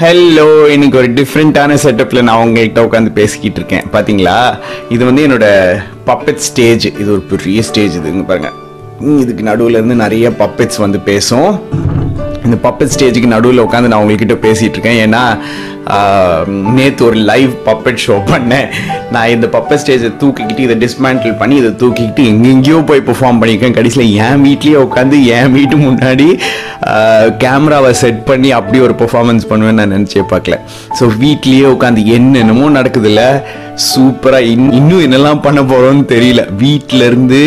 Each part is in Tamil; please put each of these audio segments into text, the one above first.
ஹலோ இன்னைக்கு ஒரு டிஃப்ரெண்ட்டான செட்டப்பில் நான் உங்கள்கிட்ட உட்காந்து பேசிக்கிட்டு இருக்கேன். பார்த்தீங்களா இது வந்து என்னோட பப்பெட் ஸ்டேஜ் இது ஒரு பெரிய ஸ்டேஜ் இதுங்க பாருங்கள் பாருங்க. இதுக்கு நடுவில் இருந்து நிறைய பப்பெட்ஸ் வந்து பேசும். இந்த பப்பெட் ஸ்டேஜுக்கு நடுவில் உட்காந்து நான் உங்கள்கிட்ட பேசிகிட்டு இருக்கேன். ஏன்னா நேற்று ஒரு லைவ் பப்பெட் ஷோ பண்ணேன். நான் இந்த பப்பெட் ஸ்டேஜை தூக்கிக்கிட்டு இதை டிஸ்மேண்டில் பண்ணி இதை தூக்கிக்கிட்டு எங்கெங்கேயோ போய் பெர்ஃபார்ம் பண்ணியிருக்கேன். கடைசியில் என் வீட்லேயே உட்காந்து என் வீட்டு முன்னாடி கேமராவை செட் பண்ணி அப்படி ஒரு பெர்ஃபார்மன்ஸ் பண்ணுவேன்னு நான் நினச்சே பார்க்கல. ஸோ வீட்லேயே உட்காந்து என்னென்னமோ நடக்குதுல்ல. சூப்பராக இன் இன்னும் என்னெல்லாம் பண்ண போகிறோம்னு தெரியல. வீட்டிலேருந்து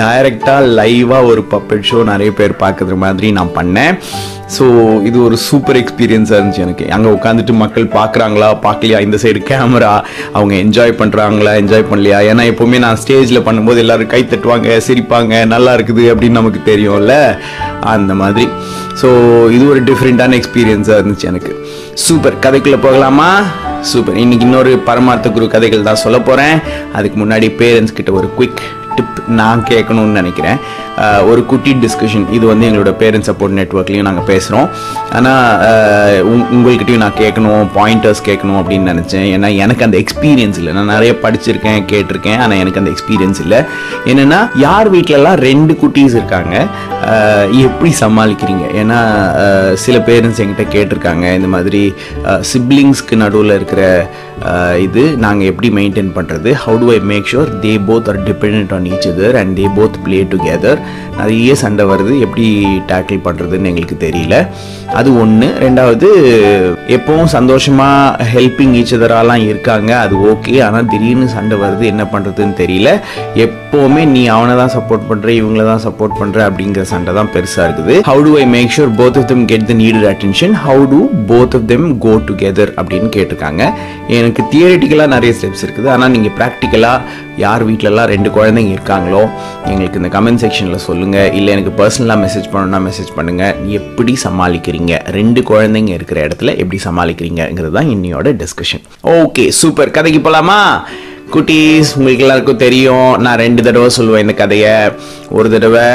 டைரெக்டாக லைவாக ஒரு பப்பெட் ஷோ நிறைய பேர் பார்க்குற மாதிரி நான் பண்ணேன். ஸோ இது ஒரு சூப்பர் எக்ஸ்பீரியன்ஸாக இருந்துச்சு எனக்கு. அங்கே உட்காந்துட்டு மக்கள் பார்க்குறாங்களா? பார்க்கலையா? இந்த சைடு கேமரா அவங்க என்ஜாய் பண்ணுறாங்களா என்ஜாய் பண்ணலையா? ஏன்னா எப்போவுமே நான் ஸ்டேஜில் பண்ணும்போது எல்லோரும் கை தட்டுவாங்க சிரிப்பாங்க நல்லா இருக்குது அப்படின்னு நமக்கு தெரியும்ல? அந்த மாதிரி. ஸோ இது ஒரு டிஃப்ரெண்ட்டான எக்ஸ்பீரியன்ஸாக இருந்துச்சு எனக்கு. சூப்பர் கதைக்குள்ளே போகலாமா? சூப்பர் இன்னைக்கு இன்னொரு பரமார்த்த குரு கதைகள் தான் சொல்ல போகிறேன் அதுக்கு முன்னாடி பேரண்ட்ஸ் கிட்ட ஒரு குவிக் டிப் நான் கேட்கணும்னு நினைக்கிறேன். ஒரு குட்டி டிஸ்கஷன் இது வந்து எங்களோட பேரண்ட் சப்போர்ட் நெட்ஒர்க்லையும் நாங்கள் பேசுகிறோம் ஆனால் உங்கள்கிட்டயும் நான் கேட்கணும் பாயிண்டர்ஸ் கேட்கணும் அப்படின்னு நினச்சேன். ஏன்னா எனக்கு அந்த எக்ஸ்பீரியன்ஸ் இல்லை. நான் நிறைய படிச்சிருக்கேன் கேட்டிருக்கேன் ஆனால் எனக்கு அந்த எக்ஸ்பீரியன்ஸ் இல்லை. என்னென்னா யார் வீட்டிலலாம் ரெண்டு குட்டீஸ் இருக்காங்க எப்படி சமாளிக்கிறீங்க? ஏன்னா சில பேரண்ட்ஸ் என்கிட்ட கேட்டிருக்காங்க. இந்த மாதிரி சிப்ளிங்ஸ்க்கு நடுவில் இருக்கிற Uh, இது நாங்கள் எப்படி மெயின்டைன் பண்ணுறது how to I make sure they both are depend on each other and they both play together நிறைய சண்டை வருது. எப்படி டேக்கிள் பண்ணுறதுன்னு எங்களுக்கு தெரியல. அது ஒன்று ரெண்டாவது எப்பவும் சந்தோஷமாக ஹெல்பிங் ஈச்சதராலாம் இருக்காங்க. அது ஓகே ஆனால் திடீர்னு சண்டை வருது. என்ன பண்ணுறதுன்னு தெரியல. எப்போவுமே நீ அவனை தான் சப்போர்ட் பண்ணுற இவங்கள தான் சப்போர்ட் பண்ணுற அப்படிங்கிற சண்டை தான் பெருசாக இருக்குது. How to I make sure both of them get the needed attention how to both of them go together அப்படின்னு கேட்டிருக்காங்க. எனக்கு தியரிட்டிக்கலாக நிறைய ஸ்டெப்ஸ் இருக்குது. ஆனால் நீங்கள் ப்ராக்டிக்கலாக யார் வீட்டிலலாம் ரெண்டு குழந்தைங்க இருக்காங்களோ எங்களுக்கு இந்த கமெண்ட் செக்ஷனில் சொல்லுங்கள் இல்லை எனக்கு பர்சனலாக மெசேஜ் பண்ணணும்னா மெசேஜ் பண்ணுங்கள் எப்படி சமாளிக்கிறீங்க? ரெண்டு குழந்தைங்க இருக்கிற இடத்துல எப்படி சமாளிக்கிறீங்கிறது தான் இன்னையோட டிஸ்கஷன் ஓகே சூப்பர் கதைக்கு போகலாமா குட்டீஸ் உங்களுக்கு எல்லாருக்கும் தெரியும். நான் ரெண்டு தடவை சொல்லுவேன் இந்த கதையை. ஒரு தடவை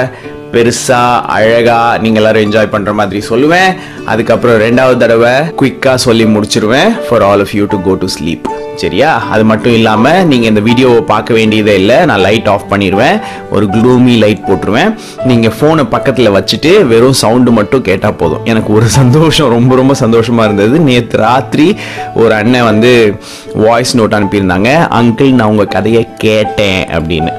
பெருசாக அழகாக நீங்கள் எல்லாரும் என்ஜாய் பண்ணுற மாதிரி சொல்லுவேன். அதுக்கப்புறம் ரெண்டாவது தடவை குயிக்காக சொல்லி முடிச்சிருவேன் for all of you to go to sleep சரியா? அது மட்டும் இல்லாமல் நீங்கள் இந்த வீடியோவை பார்க்க வேண்டியதே இல்லை. நான் லைட் ஆஃப் பண்ணிடுவேன் ஒரு க்ளூமி லைட் போட்டுருவேன். நீங்கள் ஃபோனை பக்கத்தில் வச்சுட்டு வெறும் சவுண்டு மட்டும் கேட்டால் போதும். எனக்கு ஒரு சந்தோஷம் ரொம்ப ரொம்ப சந்தோஷமாக இருந்தது. நேற்று ராத்திரி ஒரு அண்ணன் வந்து வாய்ஸ் நோட் அனுப்பியிருந்தாங்க. அங்கிள் நான் உங்கள் கதையை கேட்டேன் அப்படின்னு.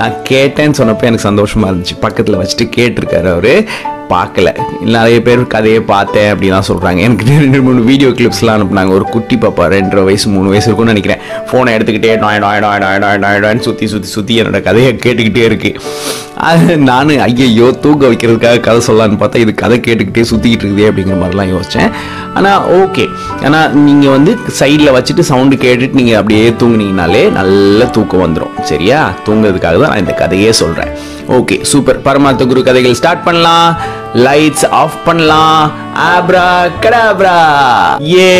நான் கேட்டேன்னு சொன்னப்போ எனக்கு சந்தோஷமாக இருந்துச்சு. பக்கத்தில் வச்சுட்டு கேட்டிருக்காரு அவர். பார்க்கல. நிறைய பேர் கதையை பார்த்தேன் அப்படிலாம் சொல்கிறாங்க எனக்கு ரெண்டு மூணு வீடியோ கிளிப்ஸ்லாம் அனுப்புனாங்க. ஒரு குட்டி பாப்பா ரெண்டரை வயசு மூணு வயசு இருக்கும்னு நினைக்கிறேன். ஃபோனை எடுத்துக்கிட்டே நாய் நாய் நாய் நாய் நாய் நாய் நாய்னு சுற்றி சுற்றி சுற்றி என்னோட கதையை கேட்டுக்கிட்டே இருக்கு. அது நான் ஐயையோ தூக்க வைக்கிறதுக்காக கதை சொல்லலான்னு பார்த்தா இது கதை கேட்டுக்கிட்டே சுற்றிக்கிட்டு இருக்குது அப்படிங்கிற மாதிரிலாம் யோசித்தேன் ஆனால் ஓகே ஆனால் நீங்கள் வந்து சைடில் வச்சுட்டு சவுண்டு கேட்டுட்டு நீங்கள் அப்படியே தூங்குனீங்கனாலே நல்ல தூக்கம் வந்துடும் சரியா? தூங்குறதுக்காக தான் நான் இந்த கதையே சொல்கிறேன் ஓகே சூப்பர் பரமார்த்த குரு கதைகள் ஸ்டார்ட் பண்ணலாம். லைட்ஸ் ஆஃப் பண்ணலாம். ஆப்ரா கடாப்ரா ஏ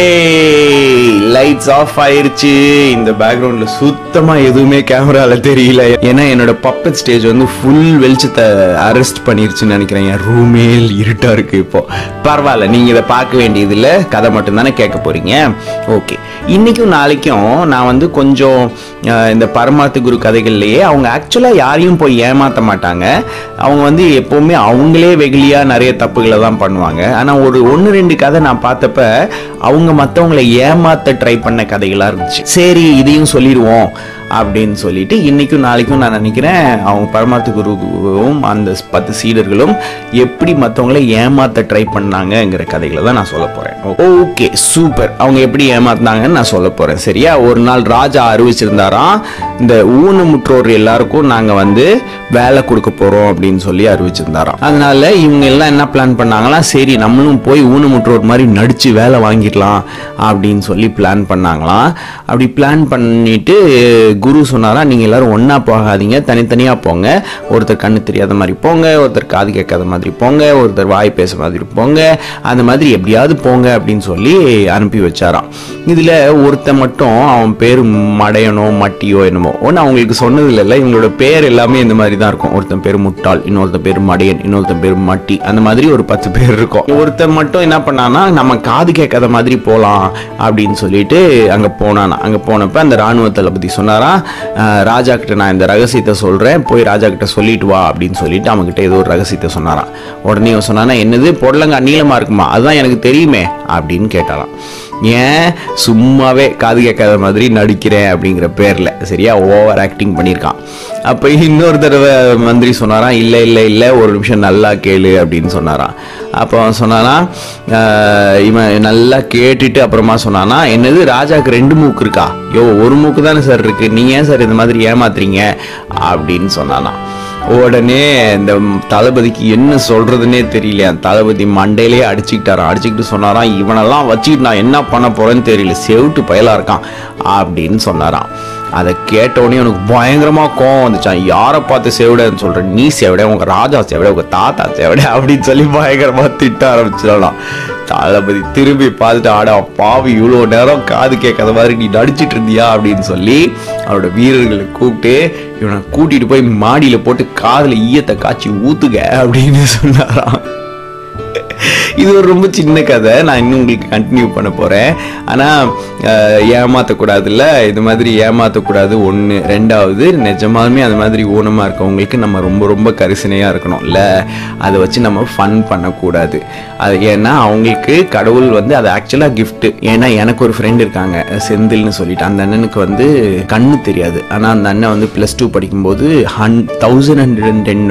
லைட்ஸ் ஆஃப் ஆயிருச்சு. இந்த பேக்ரவுண்ட்ல சுத்தமா எதுவுமே கேமரால தெரியல. ஏன்னா என்னோட பப்பட் ஸ்டேஜ் வந்து ஃபுல் வெளிச்சத்தை அரெஸ்ட் பண்ணிருச்சுன்னு நினைக்கிறேன். என் ரூமே இருட்டா இருக்கு இப்போ. பரவாயில்ல நீங்க இதை பார்க்க வேண்டியது இல்ல கதை மட்டும் தானே கேட்க போறீங்க. ஓகே இன்னைக்கும் நாளைக்கும் நான் வந்து கொஞ்சம் இந்த பரமாத்து குரு கதைகள்லயே அவங்க ஆக்சுவலா யாரையும் போய் ஏமாத்த மாட்டாங்க. அவங்க வந்து எப்பவுமே அவங்களே வெகுளியா நிறைய தப்புகளை தான் பண்ணுவாங்க. ஆனா ஒரு ஒன்று ரெண்டு கதை நான் பார்த்தப்ப அவங்க மற்றவங்களை ஏமாத்த ட்ரை பண்ண கதைகளா இருந்துச்சு. சரி இதையும் சொல்லிடுவோம். அப்படின்னு சொல்லிட்டு இன்னைக்கும் நாளைக்கும் நான் நினைக்கிறேன் அவங்க பரமார்த்த குருவும் அந்த பத்து சீடர்களும் எப்படி மற்றவங்களை ஏமாத்த ட்ரை பண்ணாங்கங்கிற கதைகளை தான் நான் சொல்ல போறேன். ஓகே சூப்பர் அவங்க எப்படி ஏமாத்தினாங்கன்னு நான் சொல்ல போறேன். சரியா? ஒரு நாள் ராஜா அறிவிச்சிருந்தாராம் இந்த ஊனமுற்றோர் எல்லாருக்கும் நாங்க வந்து வேலை கொடுக்க போறோம் அப்படின்னு சொல்லி அறிவிச்சிருந்தாராம். அதனால இவங்க எல்லாம் என்ன பிளான் பண்ணாங்களா சரி நம்மளும் போய் ஊனமுற்றோர் மாதிரி நடிச்சு வேலை வாங்கிடலாம் அப்படின்னு சொல்லி பிளான் பண்ணாங்களாம். அப்படி பிளான் பண்ணிட்டு குரு சொன்னாரா நீங்கள் எல்லோரும் ஒன்றா போகாதீங்க தனித்தனியாக போங்க. ஒருத்தர் கண்ணு தெரியாத மாதிரி போங்க ஒருத்தர் காது கேட்காத மாதிரி போங்க ஒருத்தர் வாய் பேச மாதிரி போங்க அந்த மாதிரி எப்படியாவது போங்க அப்படின்னு சொல்லி அனுப்பி வச்சாராம். இதில் ஒருத்தன் மட்டும் அவன் பேர் மடையனோ மட்டியோ என்னமோ ஒன்று அவங்களுக்கு சொன்னதில்ல இவங்களோட பேர் எல்லாமே இந்த மாதிரி தான் இருக்கும். ஒருத்தன் பேர் முட்டாள் இன்னொருத்தன் பேர் மடையன் இன்னொருத்தன் பேர் மட்டி அந்த மாதிரி ஒரு பத்து பேர் இருக்கும். ஒருத்தன் மட்டும் என்ன பண்ணானா நம்ம காது கேட்காத மாதிரி போகலாம் அப்படின்னு சொல்லிட்டு அங்கே போனானா. அங்கே போனப்போ அந்த இராணுவ தளபதி சொன்னாரா அப்படின்னா ராஜா கிட்ட நான் இந்த ரகசியத்தை சொல்கிறேன் போய் ராஜா கிட்ட சொல்லிட்டு வா அப்படின்னு சொல்லிட்டு அவங்ககிட்ட ஏதோ ஒரு ரகசியத்தை சொன்னாராம். உடனே சொன்னானா என்னது? பொடலங்கா நீளமா இருக்குமா? அதுதான் எனக்கு தெரியுமே அப்படின்னு கேட்டாலாம் ஏன் சும்மாவே காது கேட்காத மாதிரி நடிக்கிறேன் அப்படிங்கிற பேரில் சரியா? ஓவர் ஆக்டிங் பண்ணியிருக்கான். அப்போ இன்னொரு தடவை மந்திரி சொன்னாராம் இல்லை இல்லை இல்லை ஒரு நிமிஷம் நல்லா கேளு அப்படின்னு சொன்னாராம். அப்போ அவன் சொன்னானா இவன் நல்லா கேட்டுட்டு அப்புறமா சொன்னானா என்னது ராஜாவுக்கு ரெண்டு மூக்கு இருக்கா? யோ ஒரு மூக்கு தானே சார் இருக்குது நீங்கள் ஏன் சார் இந்த மாதிரி ஏமாத்துறீங்க? அப்படின்னு சொன்னானா உடனே இந்த தளபதிக்கு என்ன சொல்றதுன்னே தெரியல. அந்த தளபதி மண்டையிலே அடிச்சுக்கிட்டாராம். அடிச்சுக்கிட்டு சொன்னாராம் இவனெல்லாம் வச்சுக்கிட்டு நான் என்ன பண்ண போறேன்னு தெரியல. செவிட்டு பயலா இருக்கான். அப்படின்னு சொன்னாராம். அதை கேட்ட உடனே எனக்கு பயங்கரமா கோவம் வந்துச்சான் யாரை பார்த்து செவிடன்னு சொல்ற? நீ செவிட உங்க ராஜா செவிட உங்க தாத்தா செவிட அப்படின்னு சொல்லி பயங்கரமா திட்ட ஆரம்பிச்சிடலாம் தளபதி திரும்பி பார்த்துட்டு ஆடா பாவி இவ்வளோ நேரம் காது கேட்காத மாதிரி நீ நடிச்சிட்டு இருந்தியா? அப்படின்னு சொல்லி அவரோட வீரர்களை கூப்பிட்டு இவனை கூட்டிட்டு போய் மாடியில போட்டு காதுல ஈயத்தை காய்ச்சி ஊத்துக அப்படின்னு சொன்னாராம். இது ஒரு ரொம்ப சின்ன கதை. நான் இன்னும் உங்களுக்கு கண்டினியூ பண்ண போகிறேன் ஆனால் ஏமாற்றக்கூடாதுல்ல இது மாதிரி ஏமாற்றக்கூடாது ஒன்று ரெண்டாவது நிஜமாலுமே அது மாதிரி ஊனமாக இருக்கவங்களுக்கு நம்ம ரொம்ப ரொம்ப கரிசனையாக இருக்கணும்ல? அதை வச்சு நம்ம ஃபன் பண்ணக்கூடாது. அது ஏன்னா அவங்களுக்கு கடவுள் வந்து அது ஆக்சுவலாக கிஃப்ட்டு ஏன்னா எனக்கு ஒரு ஃப்ரெண்ட் இருக்காங்க. செந்தில்னு சொல்லிட்டு. அந்த அண்ணனுக்கு வந்து கண்ணு தெரியாது. ஆனால் அந்த அண்ணன் வந்து ப்ளஸ் டூ படிக்கும்போது one thousand hundred and ten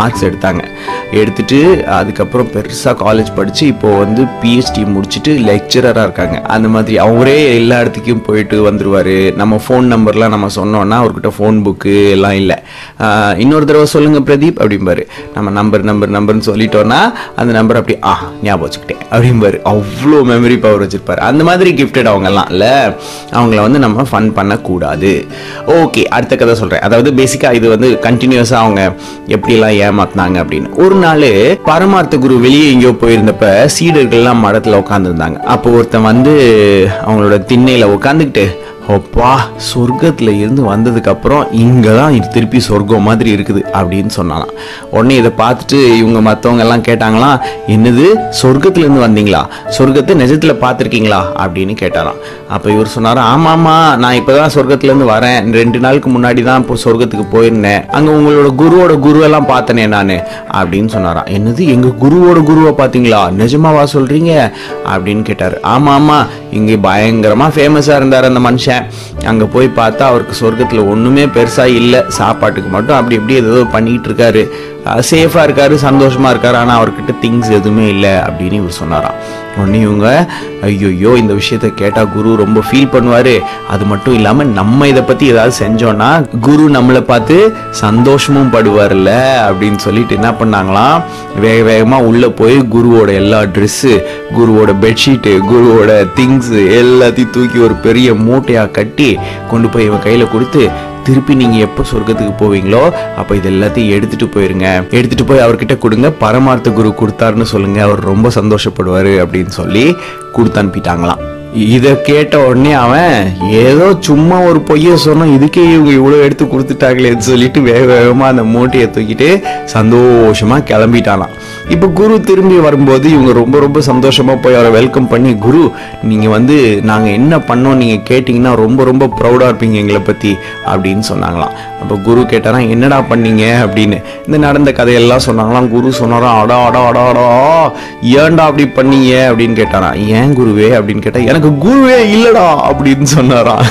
marks எடுத்தாங்க. எடுத்துட்டு அதுக்கப்புறம் பெருசாக காலேஜ் காலேஜ் படித்து இப்போ வந்து பிஹெச்டி முடிச்சுட்டு லெக்சரராக இருக்காங்க. அந்த மாதிரி அவரே எல்லா இடத்துக்கும் போயிட்டு வந்துடுவார் நம்ம ஃபோன் நம்பர்லாம் நம்ம சொன்னோன்னா அவர்கிட்ட ஃபோன் புக்கு எல்லாம் இல்லை. இன்னொரு தடவை சொல்லுங்கள் பிரதீப் அப்படிம்பாரு. நம்ம நம்பர் நம்பர் நம்பர்னு சொல்லிட்டோன்னா அந்த நம்பர் அப்படி ஆ ஞாபகம் வச்சுக்கிட்டேன் அப்படிம்பாரு. அவ்வளோ மெமரி பவர் வச்சுருப்பார். அந்த மாதிரி கிஃப்டட் அவங்கெல்லாம் இல்லை. அவங்கள வந்து நம்ம ஃபன் பண்ணக்கூடாது. ஓகே அடுத்த கதை சொல்கிறேன் அதாவது பேசிக்காக இது வந்து கண்டினியூஸாக அவங்க எப்படிலாம் ஏமாத்தினாங்க அப்படின்னு. ஒரு நாள் பரமார்த்த குரு வெளியே எங்கேயோ போயிருந்தப்ப சீடர்கள்லாம் மடத்தில் உட்காந்துருந்தாங்க அப்போ ஒருத்தன் வந்து அவங்களோட திண்ணையில் உட்காந்துக்கிட்டு அப்பா சொர்க்கத்தில் இருந்து வந்ததுக்கப்புறம் இங்கே தான் இது திருப்பி சொர்க்கம் மாதிரி இருக்குது அப்படின்னு சொன்னாலாம் உடனே இதை பார்த்துட்டு இவங்க மற்றவங்க எல்லாம் கேட்டாங்களாம் என்னது சொர்க்கத்துலேருந்து வந்தீங்களா? சொர்க்கத்தை நிஜத்தில் பார்த்துருக்கீங்களா? அப்படின்னு கேட்டாராம். அப்போ இவர் சொன்னார் ஆமாம்மா நான் இப்போ தான் சொர்க்கத்துலேருந்து வரேன். ரெண்டு நாளுக்கு முன்னாடி தான் இப்போ சொர்க்கத்துக்கு போயிருந்தேன். அங்கே உங்களோட குருவோட குருவெல்லாம் பார்த்தனே நான் அப்படின்னு சொன்னாராம். என்னது எங்கள் குருவோட குருவை பார்த்தீங்களா? நிஜமாவா சொல்கிறீங்க அப்படின்னு கேட்டார். ஆமாம் ஆமாம் இங்கே பயங்கரமாக ஃபேமஸாக இருந்தார் அந்த மனுஷன். அங்கே போய் பார்த்தா அவருக்கு சொர்க்கத்தில் ஒன்றுமே பெருசாக இல்லை. சாப்பாட்டுக்கு மட்டும் அப்படி இப்படி ஏதோ பண்ணிகிட்டு இருக்காரு. சேஃபாக இருக்காரு சந்தோஷமாக இருக்காரு. ஆனால் அவர்கிட்ட திங்ஸ் எதுவுமே இல்லை அப்படின்னு இவர் சொன்னாராம். உடனே இவங்க ஐயோயோ இந்த விஷயத்த கேட்டால் குரு ரொம்ப ஃபீல் பண்ணுவார். அது மட்டும் இல்லாமல் நம்ம இதை பற்றி ஏதாவது செஞ்சோன்னா குரு நம்மளை பார்த்து சந்தோஷமும் படுவார்ல அப்படின்னு சொல்லிட்டு என்ன பண்ணாங்களாம்? வேக வேகமாக உள்ளே போய் குருவோட எல்லா ட்ரெஸ்ஸு குருவோட பெட்ஷீட்டு குருவோட திங்ஸு எல்லாத்தையும் தூக்கி ஒரு பெரிய மூட்டையாக கட்டி கொண்டு போய் இவன் கையில் கொடுத்து திருப்பி நீங்க எப்போ சொர்க்கத்துக்கு போவீங்களோ அப்போ இது எல்லாத்தையும் எடுத்துட்டு போயிருங்க. எடுத்துட்டு போய் அவர்கிட்ட கொடுங்க. பரமார்த்த குரு கொடுத்தாருன்னு சொல்லுங்க. அவர் ரொம்ப சந்தோஷப்படுவாரு அப்படின்னு சொல்லி கொடுத்து அனுப்பிட்டாங்களாம். இதை கேட்ட உடனே அவன் ஏதோ சும்மா ஒரு பொய்ய சொன்னோம் இதுக்கே இவங்க இவ்வளோ எடுத்து கொடுத்துட்டாங்களேன்னு சொல்லிட்டு வேக வேகமாக அந்த மூட்டையை தூக்கிட்டு சந்தோஷமாக கிளம்பிட்டானான் இப்போ குரு திரும்பி வரும்போது இவங்க ரொம்ப ரொம்ப சந்தோஷமாக போய் அவரை வெல்கம் பண்ணி குரு நீங்கள் வந்து நாங்கள் என்ன பண்ணோம் நீங்கள் கேட்டிங்கன்னா ரொம்ப ரொம்ப ப்ரௌடாக இருப்பீங்க எங்களை பற்றி அப்படின்னு சொன்னாங்களாம். அப்போ குரு கேட்டாராம் என்னடா பண்ணீங்க? அப்படின்னு. இந்த நடந்த கதையெல்லாம் சொன்னாங்களாம். குரு சொன்னாராம் அடா அடா அடா அடா ஏன்டா அப்படி பண்ணீங்க? அப்படின்னு கேட்டாராம் ஏன் குருவே? அப்படின்னு கேட்டால் எனக்கு குருவே இல்லைடா அப்படின்னு சொன்னாராம்.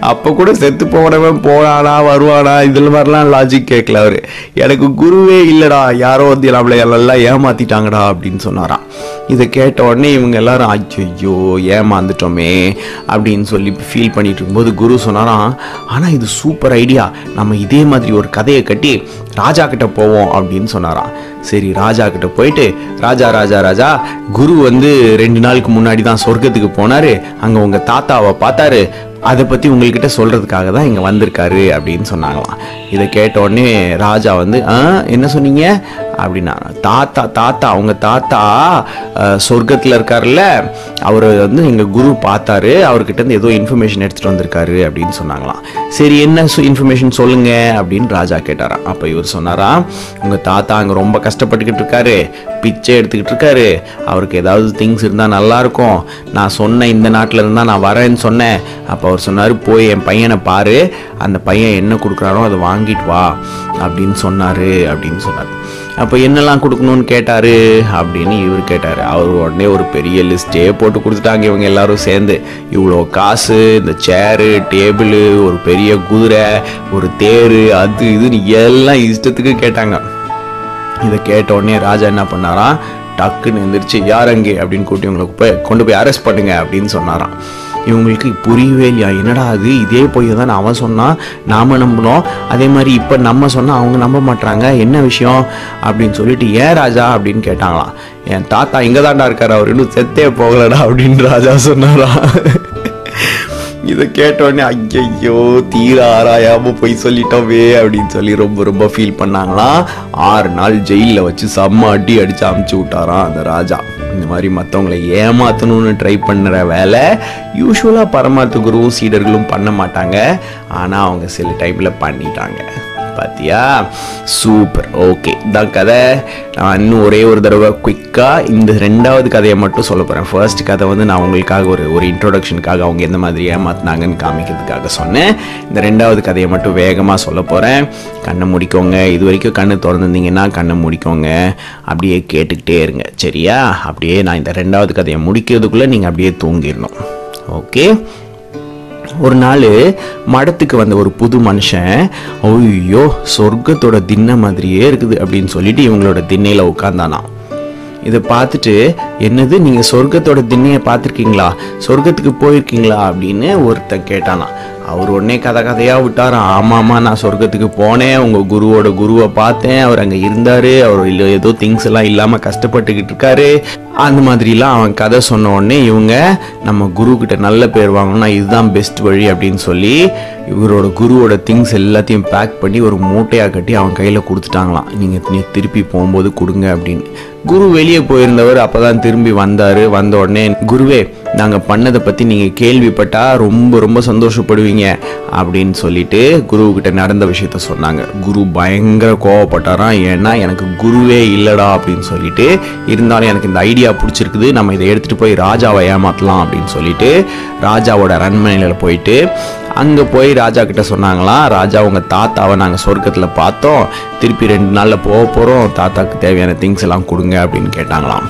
அப்போ கூட செத்து போனவன் போனானா வருவானா? இதில் மாதிரிலாம் லாஜிக் கேட்கல அவர். எனக்கு குருவே இல்லைடா. யாரோ வந்து நம்மளை எல்லாம் ஏமாத்திட்டாங்கடா அப்படின்னு சொன்னாராம். இதை கேட்ட உடனே இவங்க எல்லாரும் ஐயோ ஏமாந்துட்டோமே அப்படின்னு சொல்லி ஃபீல் பண்ணிட்டு இருக்கும்போது குரு சொன்னாராம் ஆனால் இது சூப்பர் ஐடியா நம்ம இதே மாதிரி ஒரு கதையை கட்டி ராஜா கிட்ட போவோம் அப்படின்னு சொன்னாராம். சரி ராஜா கிட்ட போயிட்டு ராஜா ராஜா ராஜா குரு வந்து ரெண்டு நாளுக்கு முன்னாடி தான் சொர்க்கத்துக்கு போனாரு. அங்க உங்க தாத்தாவை பார்த்தாரு. அதை பற்றி உங்கள்கிட்ட சொல்கிறதுக்காக தான் இங்கே வந்திருக்காரு அப்படின்னு சொன்னாங்களாம். இதை கேட்ட உடனே ராஜா வந்து ஆ என்ன சொன்னீங்க? அப்படின்னா தாத்தா தாத்தா அவங்க தாத்தா சொர்க்கத்தில் இருக்கார்ல அவர் வந்து எங்கள் குரு பார்த்தாரு அவர்கிட்ட இருந்து ஏதோ இன்ஃபர்மேஷன் எடுத்துகிட்டு வந்திருக்காரு அப்படின்னு சொன்னாங்களாம். சரி என்ன இன்ஃபர்மேஷன் சொல்லுங்க அப்படின்னு ராஜா கேட்டாராம். அப்போ இவர் சொன்னாராம் உங்கள் தாத்தா அங்கே ரொம்ப கஷ்டப்பட்டுக்கிட்டு இருக்காரு பிச்சை எடுத்துக்கிட்டு இருக்காரு. அவருக்கு ஏதாவது திங்ஸ் இருந்தால் நல்லாயிருக்கும் நான் சொன்ன இந்த நாட்டில் இருந்தால் நான் வரேன்னு சொன்னேன். அப்போ அவர் சொன்னார் போய் என் பையனை பாரு. அந்த பையன் என்ன கொடுக்குறாரோ அதை வாங்கிட்டு வா. அப்படின்னு சொன்னார் அப்படின்னு சொன்னார். அப்போ என்னெல்லாம் கொடுக்கணும்னு கேட்டார் அப்படின்னு இவர் கேட்டார். அவர் உடனே ஒரு பெரிய லிஸ்ட்டே போட்டு கொடுத்துட்டாங்க இவங்க எல்லாரும் சேர்ந்து. இவ்வளோ காசு இந்த சேரு டேபிள் ஒரு பெரிய குதிரை ஒரு தேர் அது இதுன்னு எல்லாம் இஷ்டத்துக்கு கேட்டாங்க. இதை கேட்ட உடனே ராஜா என்ன பண்ணாராம்? டக்குன்னு எந்திரிச்சு யார் அங்கே? அப்படின்னு கூட்டி இவங்களுக்கு போய் கொண்டு போய் அரெஸ்ட் பண்ணுங்க அப்படின்னு சொன்னாராம். இவங்களுக்கு புரியவே இல்லையா? என்னடா அது? இதே போய் தான் அவன் சொன்னான். நாம் நம்பினோம். அதே மாதிரி இப்போ நம்ம சொன்னால் அவங்க நம்ப மாட்டாங்க என்ன விஷயம்? அப்படின்னு சொல்லிட்டு ஏன் ராஜா? அப்படின்னு கேட்டாங்களாம். என் தாத்தா இங்கே தாண்டா இருக்கார். அவர் இன்னும் செத்தே போகலடா. அப்படின்னு ராஜா சொன்னாராம். இதை கேட்டோடனே ஐயையோ தீர ஆராயாமல் போய் சொல்லிட்டோமே அப்படின்னு சொல்லி ரொம்ப ரொம்ப ஃபீல் பண்ணாங்களாம் ஆறு நாள் ஜெயிலில் வச்சு செம்ம அடி அடித்து அமுச்சு விட்டாராம் அந்த ராஜா. இந்த மாதிரி மற்றவங்களை ஏமாற்றணும்னு ட்ரை பண்ணுற வேலை யூஸ்வலாக பரமார்த்த குருவும் சீடர்களும் பண்ண மாட்டாங்க. ஆனால் அவங்க சில டைமில் பண்ணிட்டாங்க. பார்த்தியா சூப்பர் ஓகே தான் கதை. நான் இன்னும் ஒரே ஒரு தடவை குயிக்காக இந்த ரெண்டாவது கதையை மட்டும் சொல்ல போகிறேன் ஃபர்ஸ்ட் கதை வந்து நான் உங்களுக்காக ஒரு ஒரு இன்ட்ரோடக்ஷனுக்காக அவங்க எந்த மாதிரி ஏமாத்தினாங்கன்னு காமிக்கிறதுக்காக சொன்னேன். இந்த ரெண்டாவது கதையை மட்டும் வேகமாக சொல்ல போகிறேன் கண்ணை முடிக்கோங்க. இது வரைக்கும் கண்ணு திறந்துருந்தீங்கன்னா கண்ணை முடிக்கோங்க. அப்படியே கேட்டுக்கிட்டே இருங்க. சரியா? அப்படியே நான் இந்த ரெண்டாவது கதையை முடிக்கிறதுக்குள்ளே நீங்கள் அப்படியே தூங்கிடணும். ஓகே ஒரு நாள் மடத்துக்கு வந்த ஒரு புது மனுஷன் ஐயோ சொர்க்கத்தோட திண்ணை மாதிரியே இருக்குது அப்படின்னு சொல்லிட்டு இவங்களோட திண்ணையில் உட்காந்தானான் இதை பார்த்துட்டு என்னது நீங்கள் சொர்க்கத்தோட திண்ணையை பார்த்துருக்கீங்களா? சொர்க்கத்துக்கு போயிருக்கீங்களா? அப்படின்னு ஒருத்தன் கேட்டானா அவர் உடனே கதை கதையாக விட்டார்? ஆமாம் ஆமாம் நான் சொர்க்கத்துக்கு போனேன். உங்கள் குருவோட குருவை பார்த்தேன். அவர் அங்கே இருந்தார். அவர் இல்லை ஏதோ திங்ஸ் எல்லாம் இல்லாமல் கஷ்டப்பட்டுக்கிட்டு இருக்காரு. அந்த மாதிரிலாம் அவன் கதை சொன்ன உடனே இவங்க நம்ம குரு நல்ல பேர் வாங்கணும்னா இதுதான் பெஸ்ட் வழி அப்படின்னு சொல்லி இவரோட குருவோட திங்ஸ் எல்லாத்தையும் பேக் பண்ணி ஒரு மூட்டையாக கட்டி அவன் கையில் கொடுத்துட்டாங்களாம். நீங்கள் திருப்பி போகும்போது கொடுங்க அப்படின்னு. குரு வெளியே போயிருந்தவர் அப்பதான் திரும்பி வந்தார். வந்த உடனே குருவே நாங்கள் பண்ணதை பற்றி நீங்கள் கேள்விப்பட்டால் ரொம்ப ரொம்ப சந்தோஷப்படுவீங்க அப்படின்னு சொல்லிட்டு குருவுக்கிட்ட நடந்த விஷயத்த சொன்னாங்க. குரு பயங்கர கோவப்பட்டாராம் ஏன்னா எனக்கு குருவே இல்லைடா அப்படின்னு சொல்லிட்டு இருந்தாலும் எனக்கு இந்த ஐடியா பிடிச்சிருக்குது. நம்ம இதை எடுத்துகிட்டு போய் ராஜாவை ஏமாற்றலாம் அப்படின்னு சொல்லிட்டு ராஜாவோட அரண்மனையில் போயிட்டு அங்கே போய் ராஜா கிட்ட சொன்னாங்களாம் ராஜா உங்கள் தாத்தாவை நாங்கள் சொர்க்கத்தில் பார்த்தோம். திருப்பி ரெண்டு நாளில் போக போகிறோம் தாத்தாவுக்கு தேவையான திங்ஸ் எல்லாம் கொடுங்க அப்படின்னு கேட்டாங்களாம்.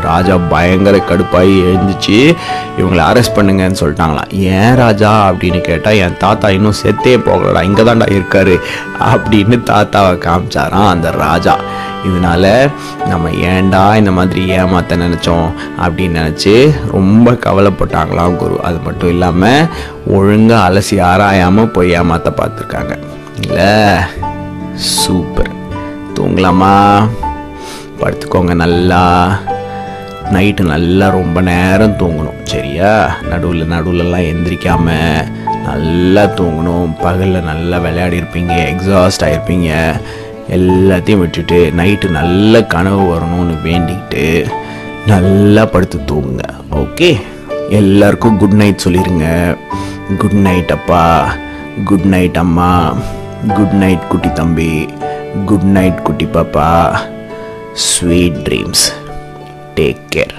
ராஜா பயங்கர கடுப்பாகி எழுந்துச்சு இவங்களை அரெஸ்ட் பண்ணுங்கன்னு சொல்லிட்டாங்களாம். ஏன் ராஜா? அப்படின்னு கேட்டால் என் தாத்தா இன்னும் செத்தே போகலடா இங்கே தான்டா இருக்காரு அப்படின்னு தாத்தாவை காமிச்சாராம் அந்த ராஜா. இதனால நம்ம ஏன்டா இந்த மாதிரி ஏமாத்த நினச்சோம்? அப்படின்னு நினச்சி ரொம்ப கவலைப்பட்டாங்களாம் குரு. அது மட்டும் இல்லாமல் ஒழுங்காக அலசி ஆராயாமல் போய் ஏமாத்த பார்த்துருக்காங்க. இல்லை சூப்பர். தூங்கலாமா? படுத்துக்கோங்க நல்லா. நைட்டு நல்லா ரொம்ப நேரம் தூங்கணும். சரியா? நடுவில் நடுவில்லாம் எந்திரிக்காமல் நல்லா தூங்கணும். பகலில் நல்லா விளையாடி இருப்பீங்க எக்ஸாஸ்ட் ஆகிருப்பீங்க எல்லாத்தையும் விட்டுட்டு நைட்டு நல்ல கனவு வரணும்னு வேண்டிக்கிட்டு நல்லா படுத்து தூங்குங்க. ஓகே எல்லாருக்கும் குட் நைட் சொல்லிடுங்க குட் நைட் அப்பா. குட் நைட் அம்மா. குட் நைட் குட்டி தம்பி. குட் நைட் குட்டி பாப்பா. Sweet dreams take care